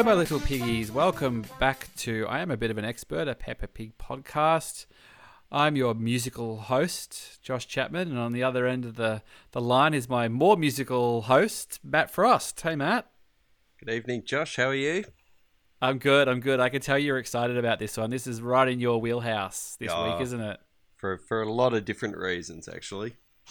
Hello, my little piggies. Welcome back to I Am a Bit of an Expert, a Peppa Pig podcast. I'm your musical host, Josh Chapman, and on the other end of the, the line is my more musical host, Matt Frost. Hey, Matt. Good evening, Josh. How are you? I'm good. I'm good. I can tell you're excited about this one. This is right in your wheelhouse this Oh. week, ah, isn't it? For for a lot of different reasons, actually.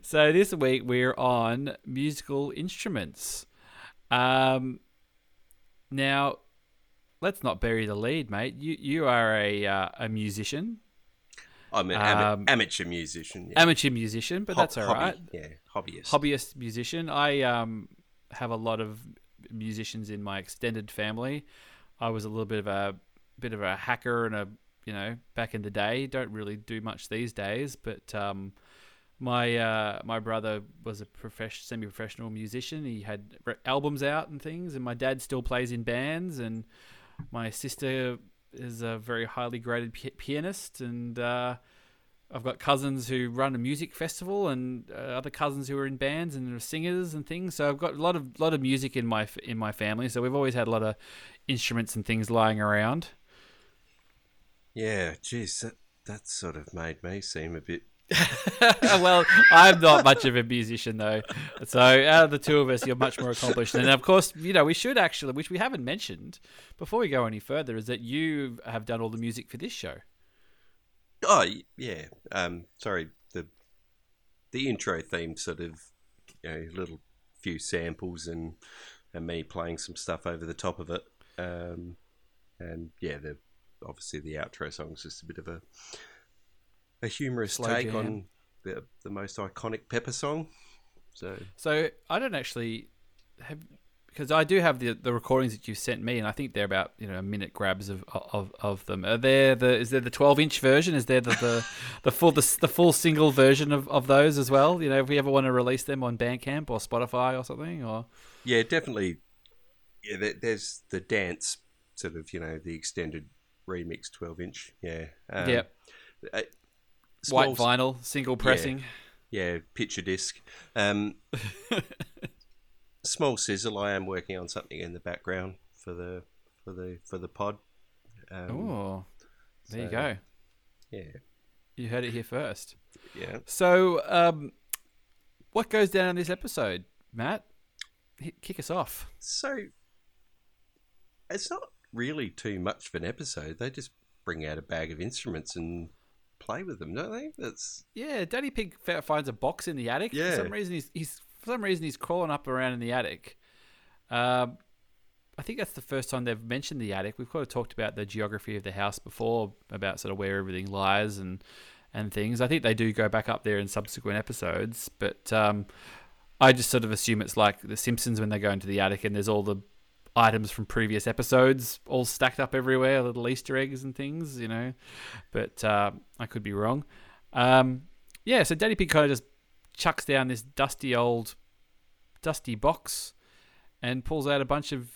so this week we're on musical instruments. Um, now, let's not bury the lead, mate. You you are a uh, a musician, I'm an Um, amateur musician. Yeah. amateur musician, but that's all hobby, right. Yeah, hobbyist. Hobbyist musician. I um have a lot of musicians in my extended family. I was a little bit of a bit of a hacker and a you know back in the day. Don't really do much these days, but um, my uh, my brother was a profession, semi-professional musician. He had re- albums out and things, and my dad still plays in bands. And my sister is a very highly graded pi- pianist, and uh, I've got cousins who run a music festival, and uh, other cousins who are in bands and are singers and things. So I've got a lot of lot of music in my f- in my family. So we've always had a lot of instruments and things lying around. Yeah, geez, that that sort of made me seem a bit. well, I'm not much of a musician though. So out of the two of us, you're much more accomplished. And of course, you know, we should actually, which we haven't mentioned before we go any further, is that you have done all the music for this show. Oh yeah. Um, sorry. The the intro theme sort of, you know, little few samples and and me playing some stuff over the top of it. Um, and yeah, the obviously the outro song's just a bit of a a humorous Slow take jam. on the the most iconic Peppa song. So So I don't actually have because I do have the the recordings that you've sent me, and I think they're about you know a minute grabs of of, of them. Are there the is there the 12 inch version? Is there the the, the full the, the full single version of, of those as well? You know, if we ever want to release them on Bandcamp or Spotify or something, or Yeah, definitely. Yeah, there, there's the dance sort of, you know, the extended remix 12 inch. Yeah. Um, Yep. White vinyl single pressing. Yeah, picture disc. Um, small sizzle. I am working on something in the background for the for the for the pod. Um, Oh, there you go. Yeah, You heard it here first. yeah. So, um, what goes down in this episode, Matt? Kick us off. So it's not really too much of an episode. They just bring out a bag of instruments and play with them, don't they? That's Yeah, Daddy Pig finds a box in the attic. Yeah. For some reason, he's, he's for some reason he's crawling up around in the attic. Um, I think that's the first time they've mentioned the attic. We've kind of talked about the geography of the house before, about sort of where everything lies and and things. I think they do go back up there in subsequent episodes, but um, I just sort of assume it's like The Simpsons when they go into the attic and there's all the items from previous episodes all stacked up everywhere, little Easter eggs and things, you know. But uh, I could be wrong. Um, yeah, so Daddy Pig kind of just chucks down this dusty old, dusty box and pulls out a bunch of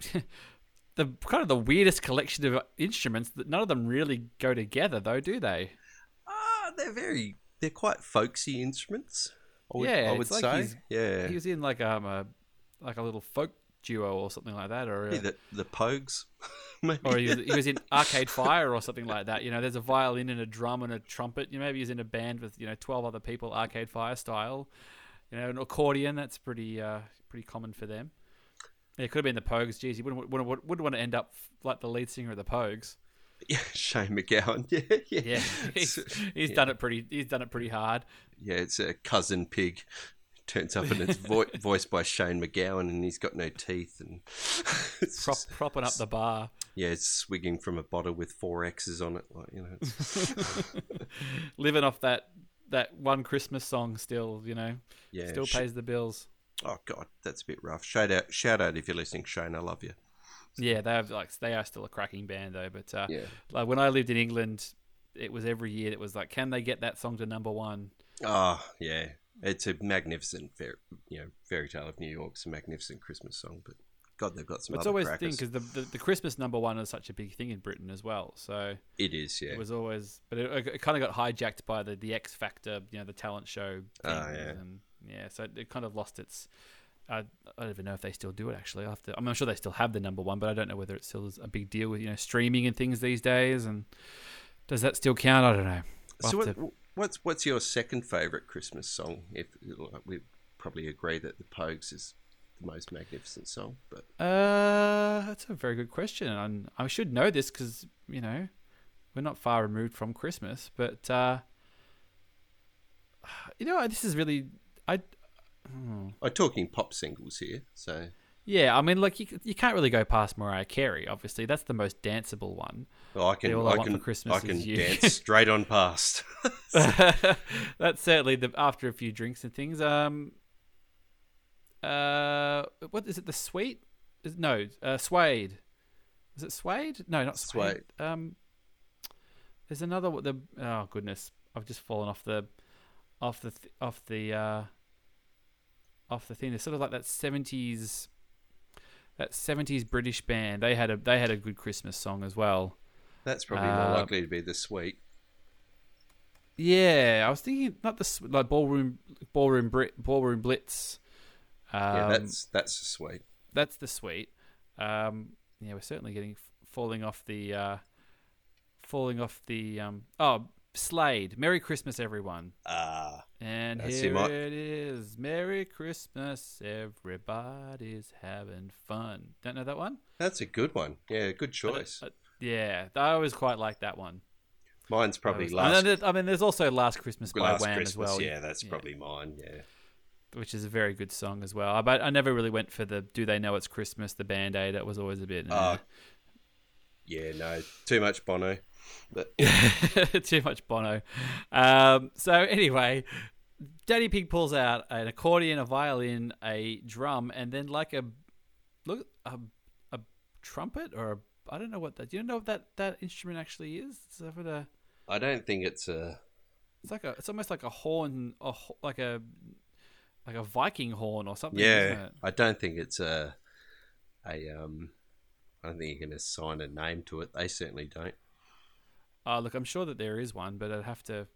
the kind of the weirdest collection of instruments that none of them really go together, though, do they? ah, they're very they're quite folksy instruments. I would, Yeah, I would like say. he's- yeah, He was in like um a like a little folk duo or something like that, or Maybe the the Pogues. Maybe. or he was, he was in Arcade Fire or something like that. You know, there's a violin and a drum and a trumpet. You know, maybe he's in a band with you know twelve other people, Arcade Fire style. You know, an accordion that's pretty uh, pretty common for them. Yeah, it could have been the Pogues. Geez, you wouldn't wouldn't, wouldn't want to end up like the lead singer of the Pogues. yeah, Shane MacGowan. Yeah, yeah, Yeah, he's, he's yeah. done it pretty. He's done it pretty hard. yeah, it's a cousin pig. Turns up and it's vo- voiced by Shane MacGowan, and he's got no teeth, and Prop, propping up the bar. yeah, it's swigging from a bottle with four X's on it, like you know. It's, Living off that that one Christmas song still, you know, yeah, still sh- pays the bills. oh god, that's a bit rough. Shout out, shout out if you're listening, Shane. I love you. Yeah, they have like they are still a cracking band though. But uh, Yeah, like when I lived in England, it was every year. It was like, can they get that song to number one? oh yeah, it's a magnificent, fair, you know, fairy tale of New York's a magnificent Christmas song, but God, they've got some But it's always the thing because the, the the Christmas number one is such a big thing in Britain as well. So It is, yeah. it was always, but it, it kind of got hijacked by the the X Factor, you know, the talent show. Ah, things, yeah. and yeah, so it kind of lost its I, I don't even know if they still do it. Actually, to, I'm not sure they still have the number one, but I don't know whether it still is a big deal with you know streaming and things these days. And does that still count? I don't know. We'll so, what, to- what's what's your second favourite Christmas song? If we probably agree that the Pogues is the most magnificent song, but Uh, that's a very good question, and I should know this because you know we're not far removed from Christmas. But uh, you know, this is really I. hmm. I'm talking pop singles here. So Yeah, I mean, like you, you can't really go past Mariah Carey. Obviously, that's the most danceable one. well, I can all I I can I can dance straight on past. that's certainly the after a few drinks and things. Um, uh, what is it? The sweet? Is, no, uh, suede. Is it suede? No, not suede. Um, there's another. The oh goodness, I've just fallen off the, off the off the uh, off the thing. It's sort of like that seventies, that seventies British band. They had a they had a good Christmas song as well. That's probably more Uh, likely to be the sweet. Yeah, I was thinking not the like ballroom ballroom Brit ballroom blitz. Um, Yeah, that's that's the sweet. that's the sweet. Um, yeah, we're certainly getting falling off the uh, falling off the um, oh Slade. Merry Christmas, everyone. Ah, And here it is. Merry Christmas, everybody's having fun. Don't know that one? that's a good one. Yeah, good I choice. uh, yeah, I always quite like that one. Mine's probably I last. I mean, there's also Last Christmas by last Wham Christmas. as well. Yeah, that's Yeah. probably mine. Yeah. which is a very good song as well. But I never really went for the "Do They Know It's Christmas?" the Band Aid. It was always a bit Ah, Yeah, no, too much Bono. But too much Bono. Um, so anyway, Daddy Pig pulls out an accordion, a violin, a drum, and then like a look a, a trumpet or a I don't know what that. Do you know what that that instrument actually is? It's of a, I don't think it's a. It's like a. It's almost like a horn, a like a like a Viking horn or something. Yeah, isn't it? I don't think it's a. A um, I don't think you can assign a name to it. They certainly don't. Uh, look, I'm sure that there is one, but I'd have to,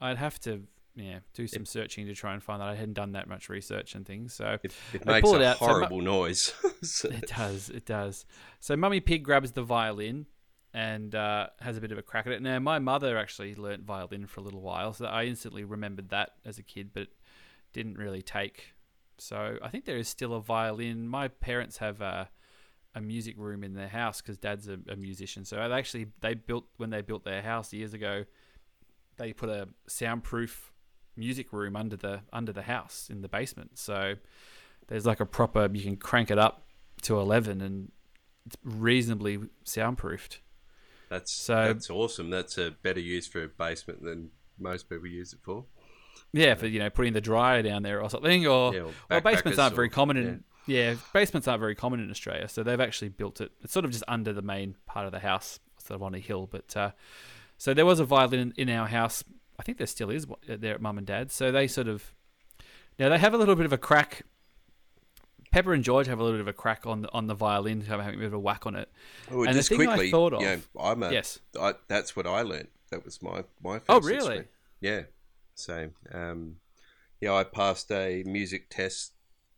I'd have to, yeah, do some searching to try and find that. I hadn't done that much research and things, so It, it makes it a out, so mu- horrible noise. So- it does, it does. So Mummy Pig grabs the violin and uh, has a bit of a crack at it. Now, my mother actually learnt violin for a little while, so I instantly remembered that as a kid, but didn't really take. So I think there is still a violin. My parents have a, a music room in their house because Dad's a, a musician. So they actually they built when they built their house years ago. They put a soundproof music room under the under the house in the basement. So there's like a proper you can crank it up to 11 and it's reasonably soundproofed. that's So- that's awesome. That's a better use for a basement than most people use it for. Yeah, for you know putting the dryer down there or something, or Yeah, or well, basements aren't very common in yeah. Basements aren't very common in Australia, so they've actually built it. It's sort of just under the main part of the house, sort of on a hill. But uh, so there was a violin in our house. I think there still is there at mum and dad's. So they sort of now they have a little bit of a crack. Peppa and George have a little bit of a crack on the, on the violin, having a bit of a whack on it. Oh, And just thing I quickly, thought of- you know, I'm a, Yes. I, that's what I learned. That was my my. First Oh, really? instrument. Yeah. So, um, yeah, I passed a music test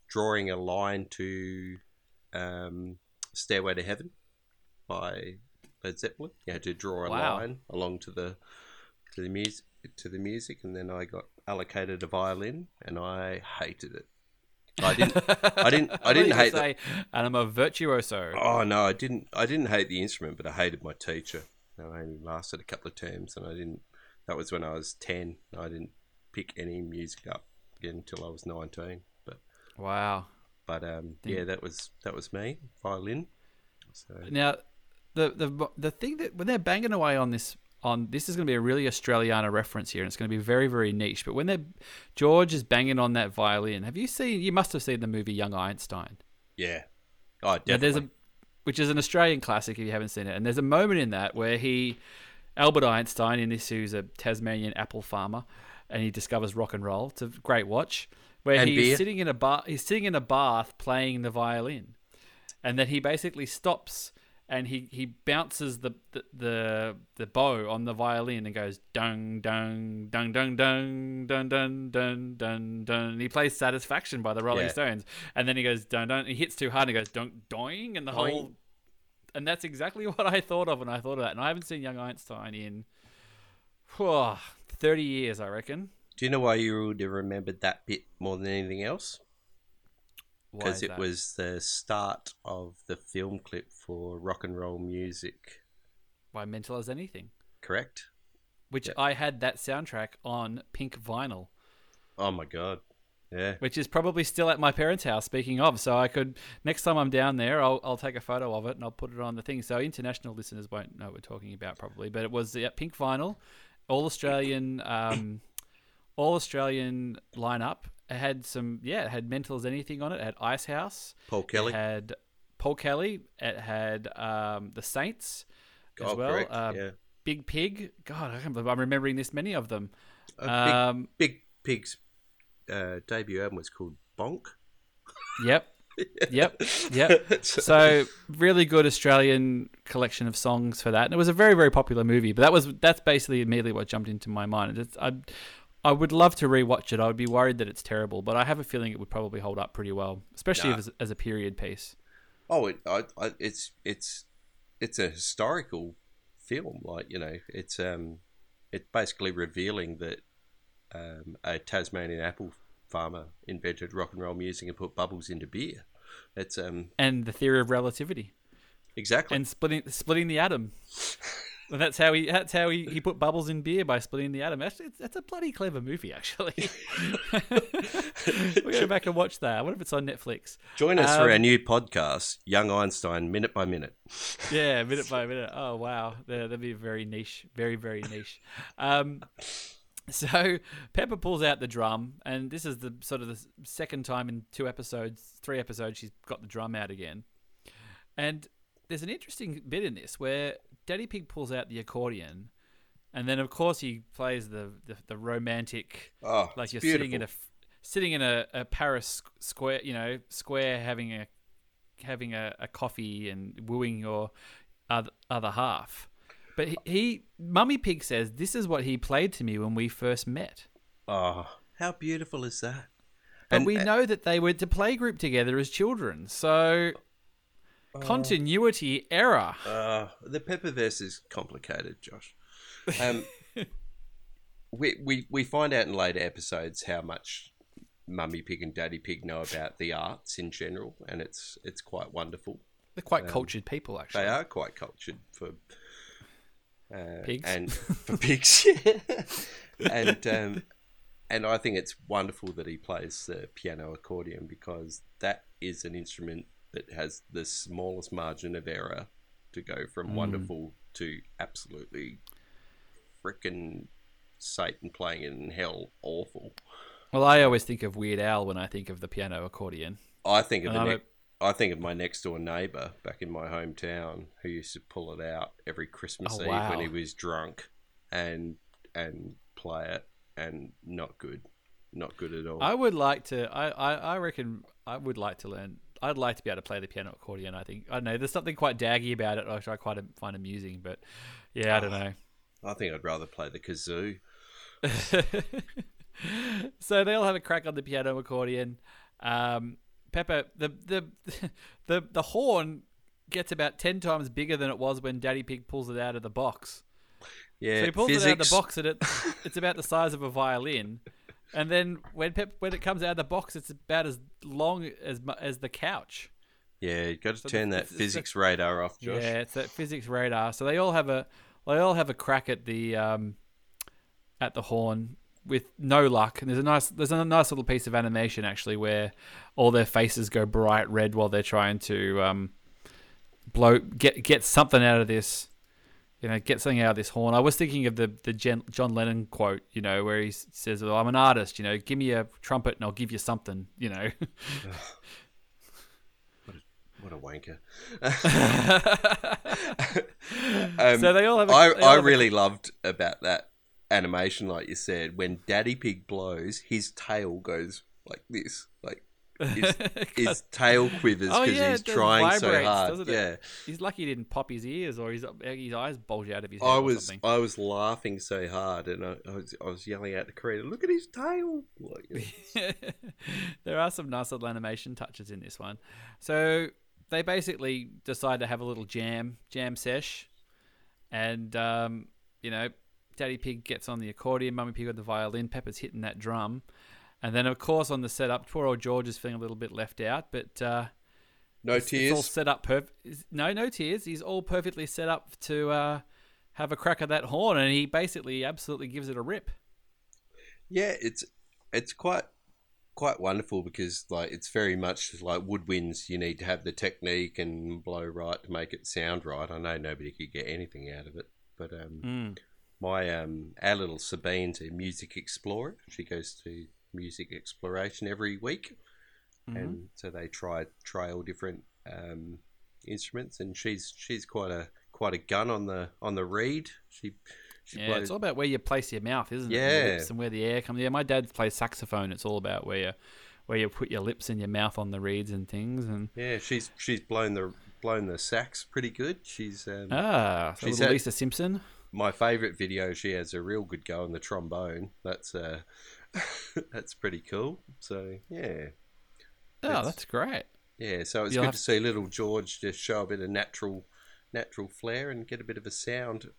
drawing a line to um, "Stairway to Heaven" by Led Zeppelin. You had to draw a Wow. line along to the to the music to the music, and then I got allocated a violin, and I hated it. I didn't. I didn't. I didn't hate. say, and I'm a virtuoso. Oh no, I didn't. I didn't hate the instrument, but I hated my teacher. And I only lasted a couple of terms, and I didn't. That was when I was ten. I didn't pick any music up again until I was nineteen. Wow. but um, yeah, that was that was me violin. So Now, the the the thing that when they're banging away on this on this is going to be a really Australiana reference here, and it's going to be very very niche. But when they're George is banging on that violin, have you seen? You must have seen the movie Young Einstein. yeah, oh Now, definitely. there's a which is an Australian classic if you haven't seen it, and there's a moment in that where he Albert Einstein in this who's a Tasmanian apple farmer, and he discovers rock and roll. It's a great watch where and he's beer. sitting in a bar. He's sitting in a bath playing the violin, and then he basically stops and he he bounces the the the, the bow on the violin and goes dung dung dung dung dung dung dung dung dung dun. He plays Satisfaction by the Rolling yeah. Stones, and then he goes dun dun. He hits too hard and he goes dunk doing, and the Doing. whole and that's exactly what I thought of when I thought of that. And I haven't seen Young Einstein in whew, thirty years, I reckon. Do you know why you would have remembered that bit more than anything else? Because it that? was the start of the film clip for rock and roll music. why mental as anything. Correct? Which Yeah. I had that soundtrack on pink vinyl. Oh my god! Yeah. which is probably still at my parents' house. Speaking of, so I could next time I'm down there, I'll, I'll take a photo of it and I'll put it on the thing. So international listeners won't know what we're talking about probably, but it was the pink vinyl, all Australian, um, all Australian lineup. It had some, yeah, it had Mental as Anything on it. It had Icehouse. Paul Kelly. It had Paul Kelly. It had um, the Saints as oh, well. Uh, yeah. Big Pig. God, I can't believe I'm remembering this many of them. Uh, big, Um, Big Pig's uh, debut album was called Bonk. yep. Yep. Yep. so really good Australian collection of songs for that, and it was a very very popular movie. But that was that's basically immediately what jumped into my mind. It's, I I would love to rewatch it. I would be worried that it's terrible, but I have a feeling it would probably hold up pretty well, especially Nah. as, as a period piece. Oh, it, I, I, it's it's it's a historical film. Like you know, it's um, it's basically revealing that um, a Tasmanian apple farmer invented rock and roll music and put bubbles into beer. It's um And the theory of relativity exactly and splitting splitting the atom. And that's how he that's how he, he put bubbles in beer by splitting the atom. Actually, it's, that's a bloody clever movie. Actually, we go back and watch that. I wonder if it's on Netflix. Join us for Um, our new podcast, Young Einstein, minute by minute. Yeah, minute by minute. Oh wow, There- that'd be very niche, very very niche. Um, so Peppa pulls out the drum, and this is the sort of the second time in two episodes, three episodes, she's got the drum out again. And there's an interesting bit in this where Daddy Pig pulls out the accordion, and then of course he plays the the, the romantic Oh, like you're beautiful. sitting in a f- sitting in a, a Paris square, you know, square having a having a, a coffee and wooing your other, other half. But he, he, Mummy Pig says this is what he played to me when we first met. Oh, how beautiful is that? But And- we uh, know that they went to play group together as children, so continuity error. Uh, the Peppaverse is complicated, Josh. Um, we, we we find out in later episodes how much Mummy Pig and Daddy Pig know about the arts in general, and it's it's quite wonderful. They're quite cultured people, actually. They are quite cultured for uh, Pigs? and for pigs, and um, and I think it's wonderful that he plays the piano accordion because that is an instrument that has the smallest margin of error to go from hmm. wonderful to absolutely frickin' Satan playing it in hell awful. Well, I always think of Weird Al when I think of the piano accordion. I think of And the ne- I think of my next door neighbour back in my hometown who used to pull it out every Christmas Oh, Eve wow. when he was drunk and and play it and not good, not good at all. I would like to. I, I, I reckon I would like to learn. I'd like to be able to play the piano accordion. I think I don't know. There's something quite daggy about it, which I quite find amusing. But yeah, I don't know. I think I'd rather play the kazoo. so they all have a crack on the piano accordion. Um, Peppa, the the the the horn gets about ten times bigger than it was when Daddy Pig pulls it out of the box. Yeah, So he pulls physics. it out of the box, and it it's about the size of a violin. And then when Pep, when it comes out of the box, it's about as long as as the couch. Yeah, you got to So turn the- that it's- it's physics radar off, Josh. Yeah, it's that physics radar. So they all have a they all have a crack at the um, at the horn with no luck. And there's a nice there's a nice little piece of animation actually where all their faces go bright red while they're trying to um, blow get get something out of this. You know, get something out of this horn. I was thinking of the the Jen, John Lennon quote, you know, where he says, well, "I'm an artist. You know, give me a trumpet and I'll give you something." You know. What a wanker. um, so they all have. A, I, all I have a- really loved about that animation, like you said, when Daddy Pig blows, his tail goes like this, his, his tail quivers Oh, because yeah, he's trying so hard. Yeah, He's lucky he didn't pop his ears or his his eyes bulge out of his head I was. I was laughing so hard, and I, I was I was yelling out to Karina, "Look at his tail!" There are some nice little animation touches in this one. So they basically decide to have a little jam, jam sesh, and um, you know, Daddy Pig gets on the accordion, Mummy Pig on the violin, Peppa's hitting that drum, and then of course on the setup, poor old George is feeling a little bit left out, but uh, no it's, it's all tears. set up. Perf- no, no tears. He's all perfectly set up to uh, have a crack at that horn, and he basically absolutely gives it a rip. Yeah, it's it's quite quite wonderful because like it's very much like woodwinds. You need to have the technique and blow right to make it sound right. I know nobody could get anything out of it, but um, Mm. my um, our little Sabine's a music explorer. She goes to music exploration every week, Mhm. and so they try try all different um, instruments. And she's she's quite a quite a gun on the on the reed. She she Yeah, it's all about where you place your mouth, isn't it? And Yeah. and where the air comes. Yeah, my dad plays saxophone. It's all about where you, where you put your lips and your mouth on the reeds and things. And yeah she's she's blown the blown the sax pretty good. She's um, ah, so She's Lisa Simpson. my favourite video. She has a real good go on the trombone. That's uh that's pretty cool. So yeah. Oh, that's great. Yeah, so it's You'll good to see little George just show a bit of natural, natural flair and get a bit of a sound,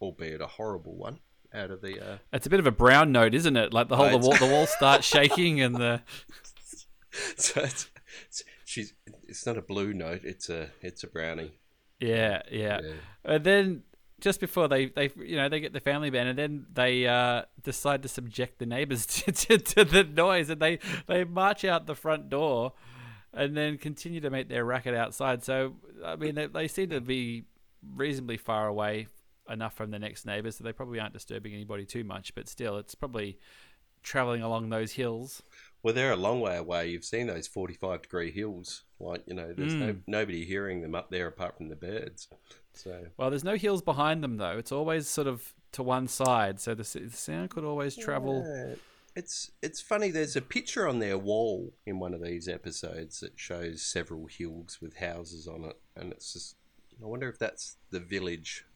albeit a horrible one, out of the. Uh... It's a bit of a brown note, isn't it? Like the whole the wall, the wall starts shaking and the so it's, it's, she's. It's not a blue note. It's a. It's a brownie. yeah, yeah. And then just before they, they you know they get the family band and then they uh, decide to subject the neighbors to, to, to the noise and they they march out the front door and then continue to make their racket outside. So I mean they, they seem to be reasonably far away enough from the next neighbors, so they probably aren't disturbing anybody too much. But still, it's probably traveling along those hills. Well, they're a long way away. You've seen those forty-five degree hills. Like you know, there's no, Mm. nobody hearing them up there apart from the birds. So Well, there's no hills behind them though. It's always sort of to one side, so the, the sound could always travel. Yeah. It's it's funny. There's a picture on their wall in one of these episodes that shows several hills with houses on it, and it's just. I wonder if that's the village.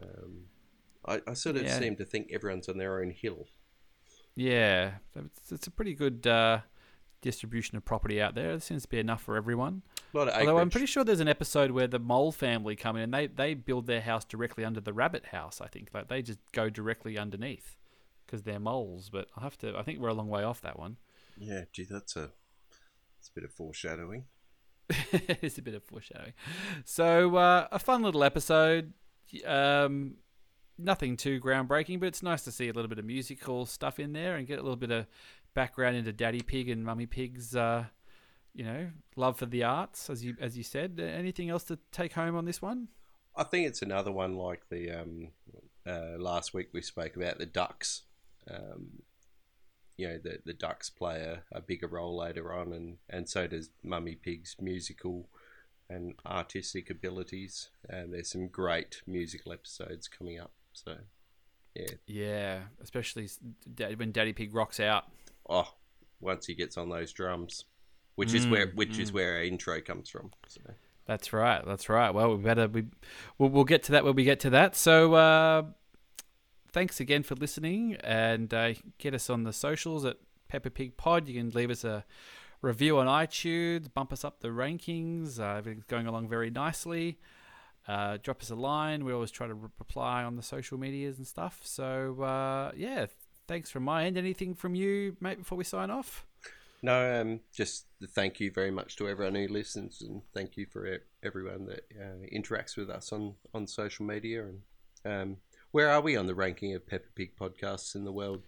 Um, I, I sort of Yeah. seem to think everyone's on their own hill. Yeah, it's, it's a pretty good uh, distribution of property out there. There seems to be enough for everyone. A lot of Although I'm pretty sure there's an episode where the mole family come in and they, they build their house directly under the rabbit house. I think like they just go directly underneath because they're moles. But I have to. I think we're a long way off that one. Yeah, gee, that's a that's a bit of foreshadowing. it's a bit of foreshadowing. So uh, a fun little episode. Um, nothing too groundbreaking, but it's nice to see a little bit of musical stuff in there and get a little bit of background into Daddy Pig and Mummy Pig's, uh, you know, love for the arts, as you as you said. Uh, Anything else to take home on this one? I think it's another one like the um, uh, last week we spoke about the Ducks. Um, you know, the the Ducks play a, a bigger role later on, and, and so does Mummy Pig's musical and artistic abilities. And there's some great musical episodes coming up. So, yeah. Yeah, especially when Daddy Pig rocks out. Oh, once he gets on those drums, which is where Mm, which is mm. where our intro comes from. So. That's right. That's right. Well, we better we we'll, we'll get to that when we get to that. So uh, thanks again for listening, and uh, get us on the socials at Peppa Pig Pod. You can leave us a review on iTunes, bump us up the rankings. Uh, everything's going along very nicely. Uh, drop us a line. We always try to re- reply on the social medias and stuff. So uh, yeah, thanks from my end. Anything from you, mate, before we sign off? No, um, just thank you very much to everyone who listens, and thank you for everyone that uh, interacts with us on, on social media. And um, where are we on the ranking of Peppa Pig podcasts in the world?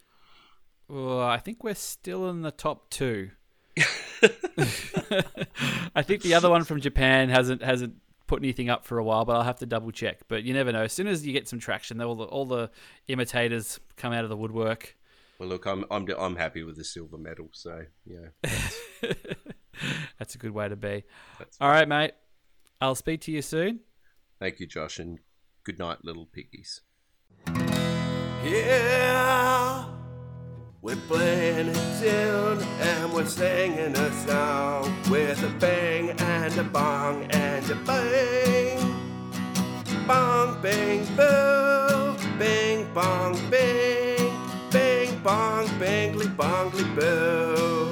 Well, I think we're still in the top two. I think the other one from Japan hasn't hasn't put anything up for a while, but I'll have to double check. But you never know. As soon as you get some traction, all the all the imitators come out of the woodwork. Well, look, I'm I'm I'm happy with the silver medal, so yeah, that's, That's a good way to be. that's All right, mate. I'll speak to you soon. thank you, Josh, and good night, little piggies. Yeah, we We're playing a tune and we're singing a song with a bang and a bong and a bang. Bong, bang, boo, bing, bong, bing, bing, bong, bangly, bongly, boo.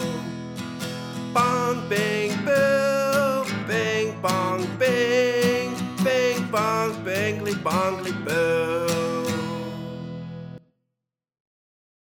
Bong, bing, boo, bing, bong, bing, bing, bong, bangly, bongly, boo.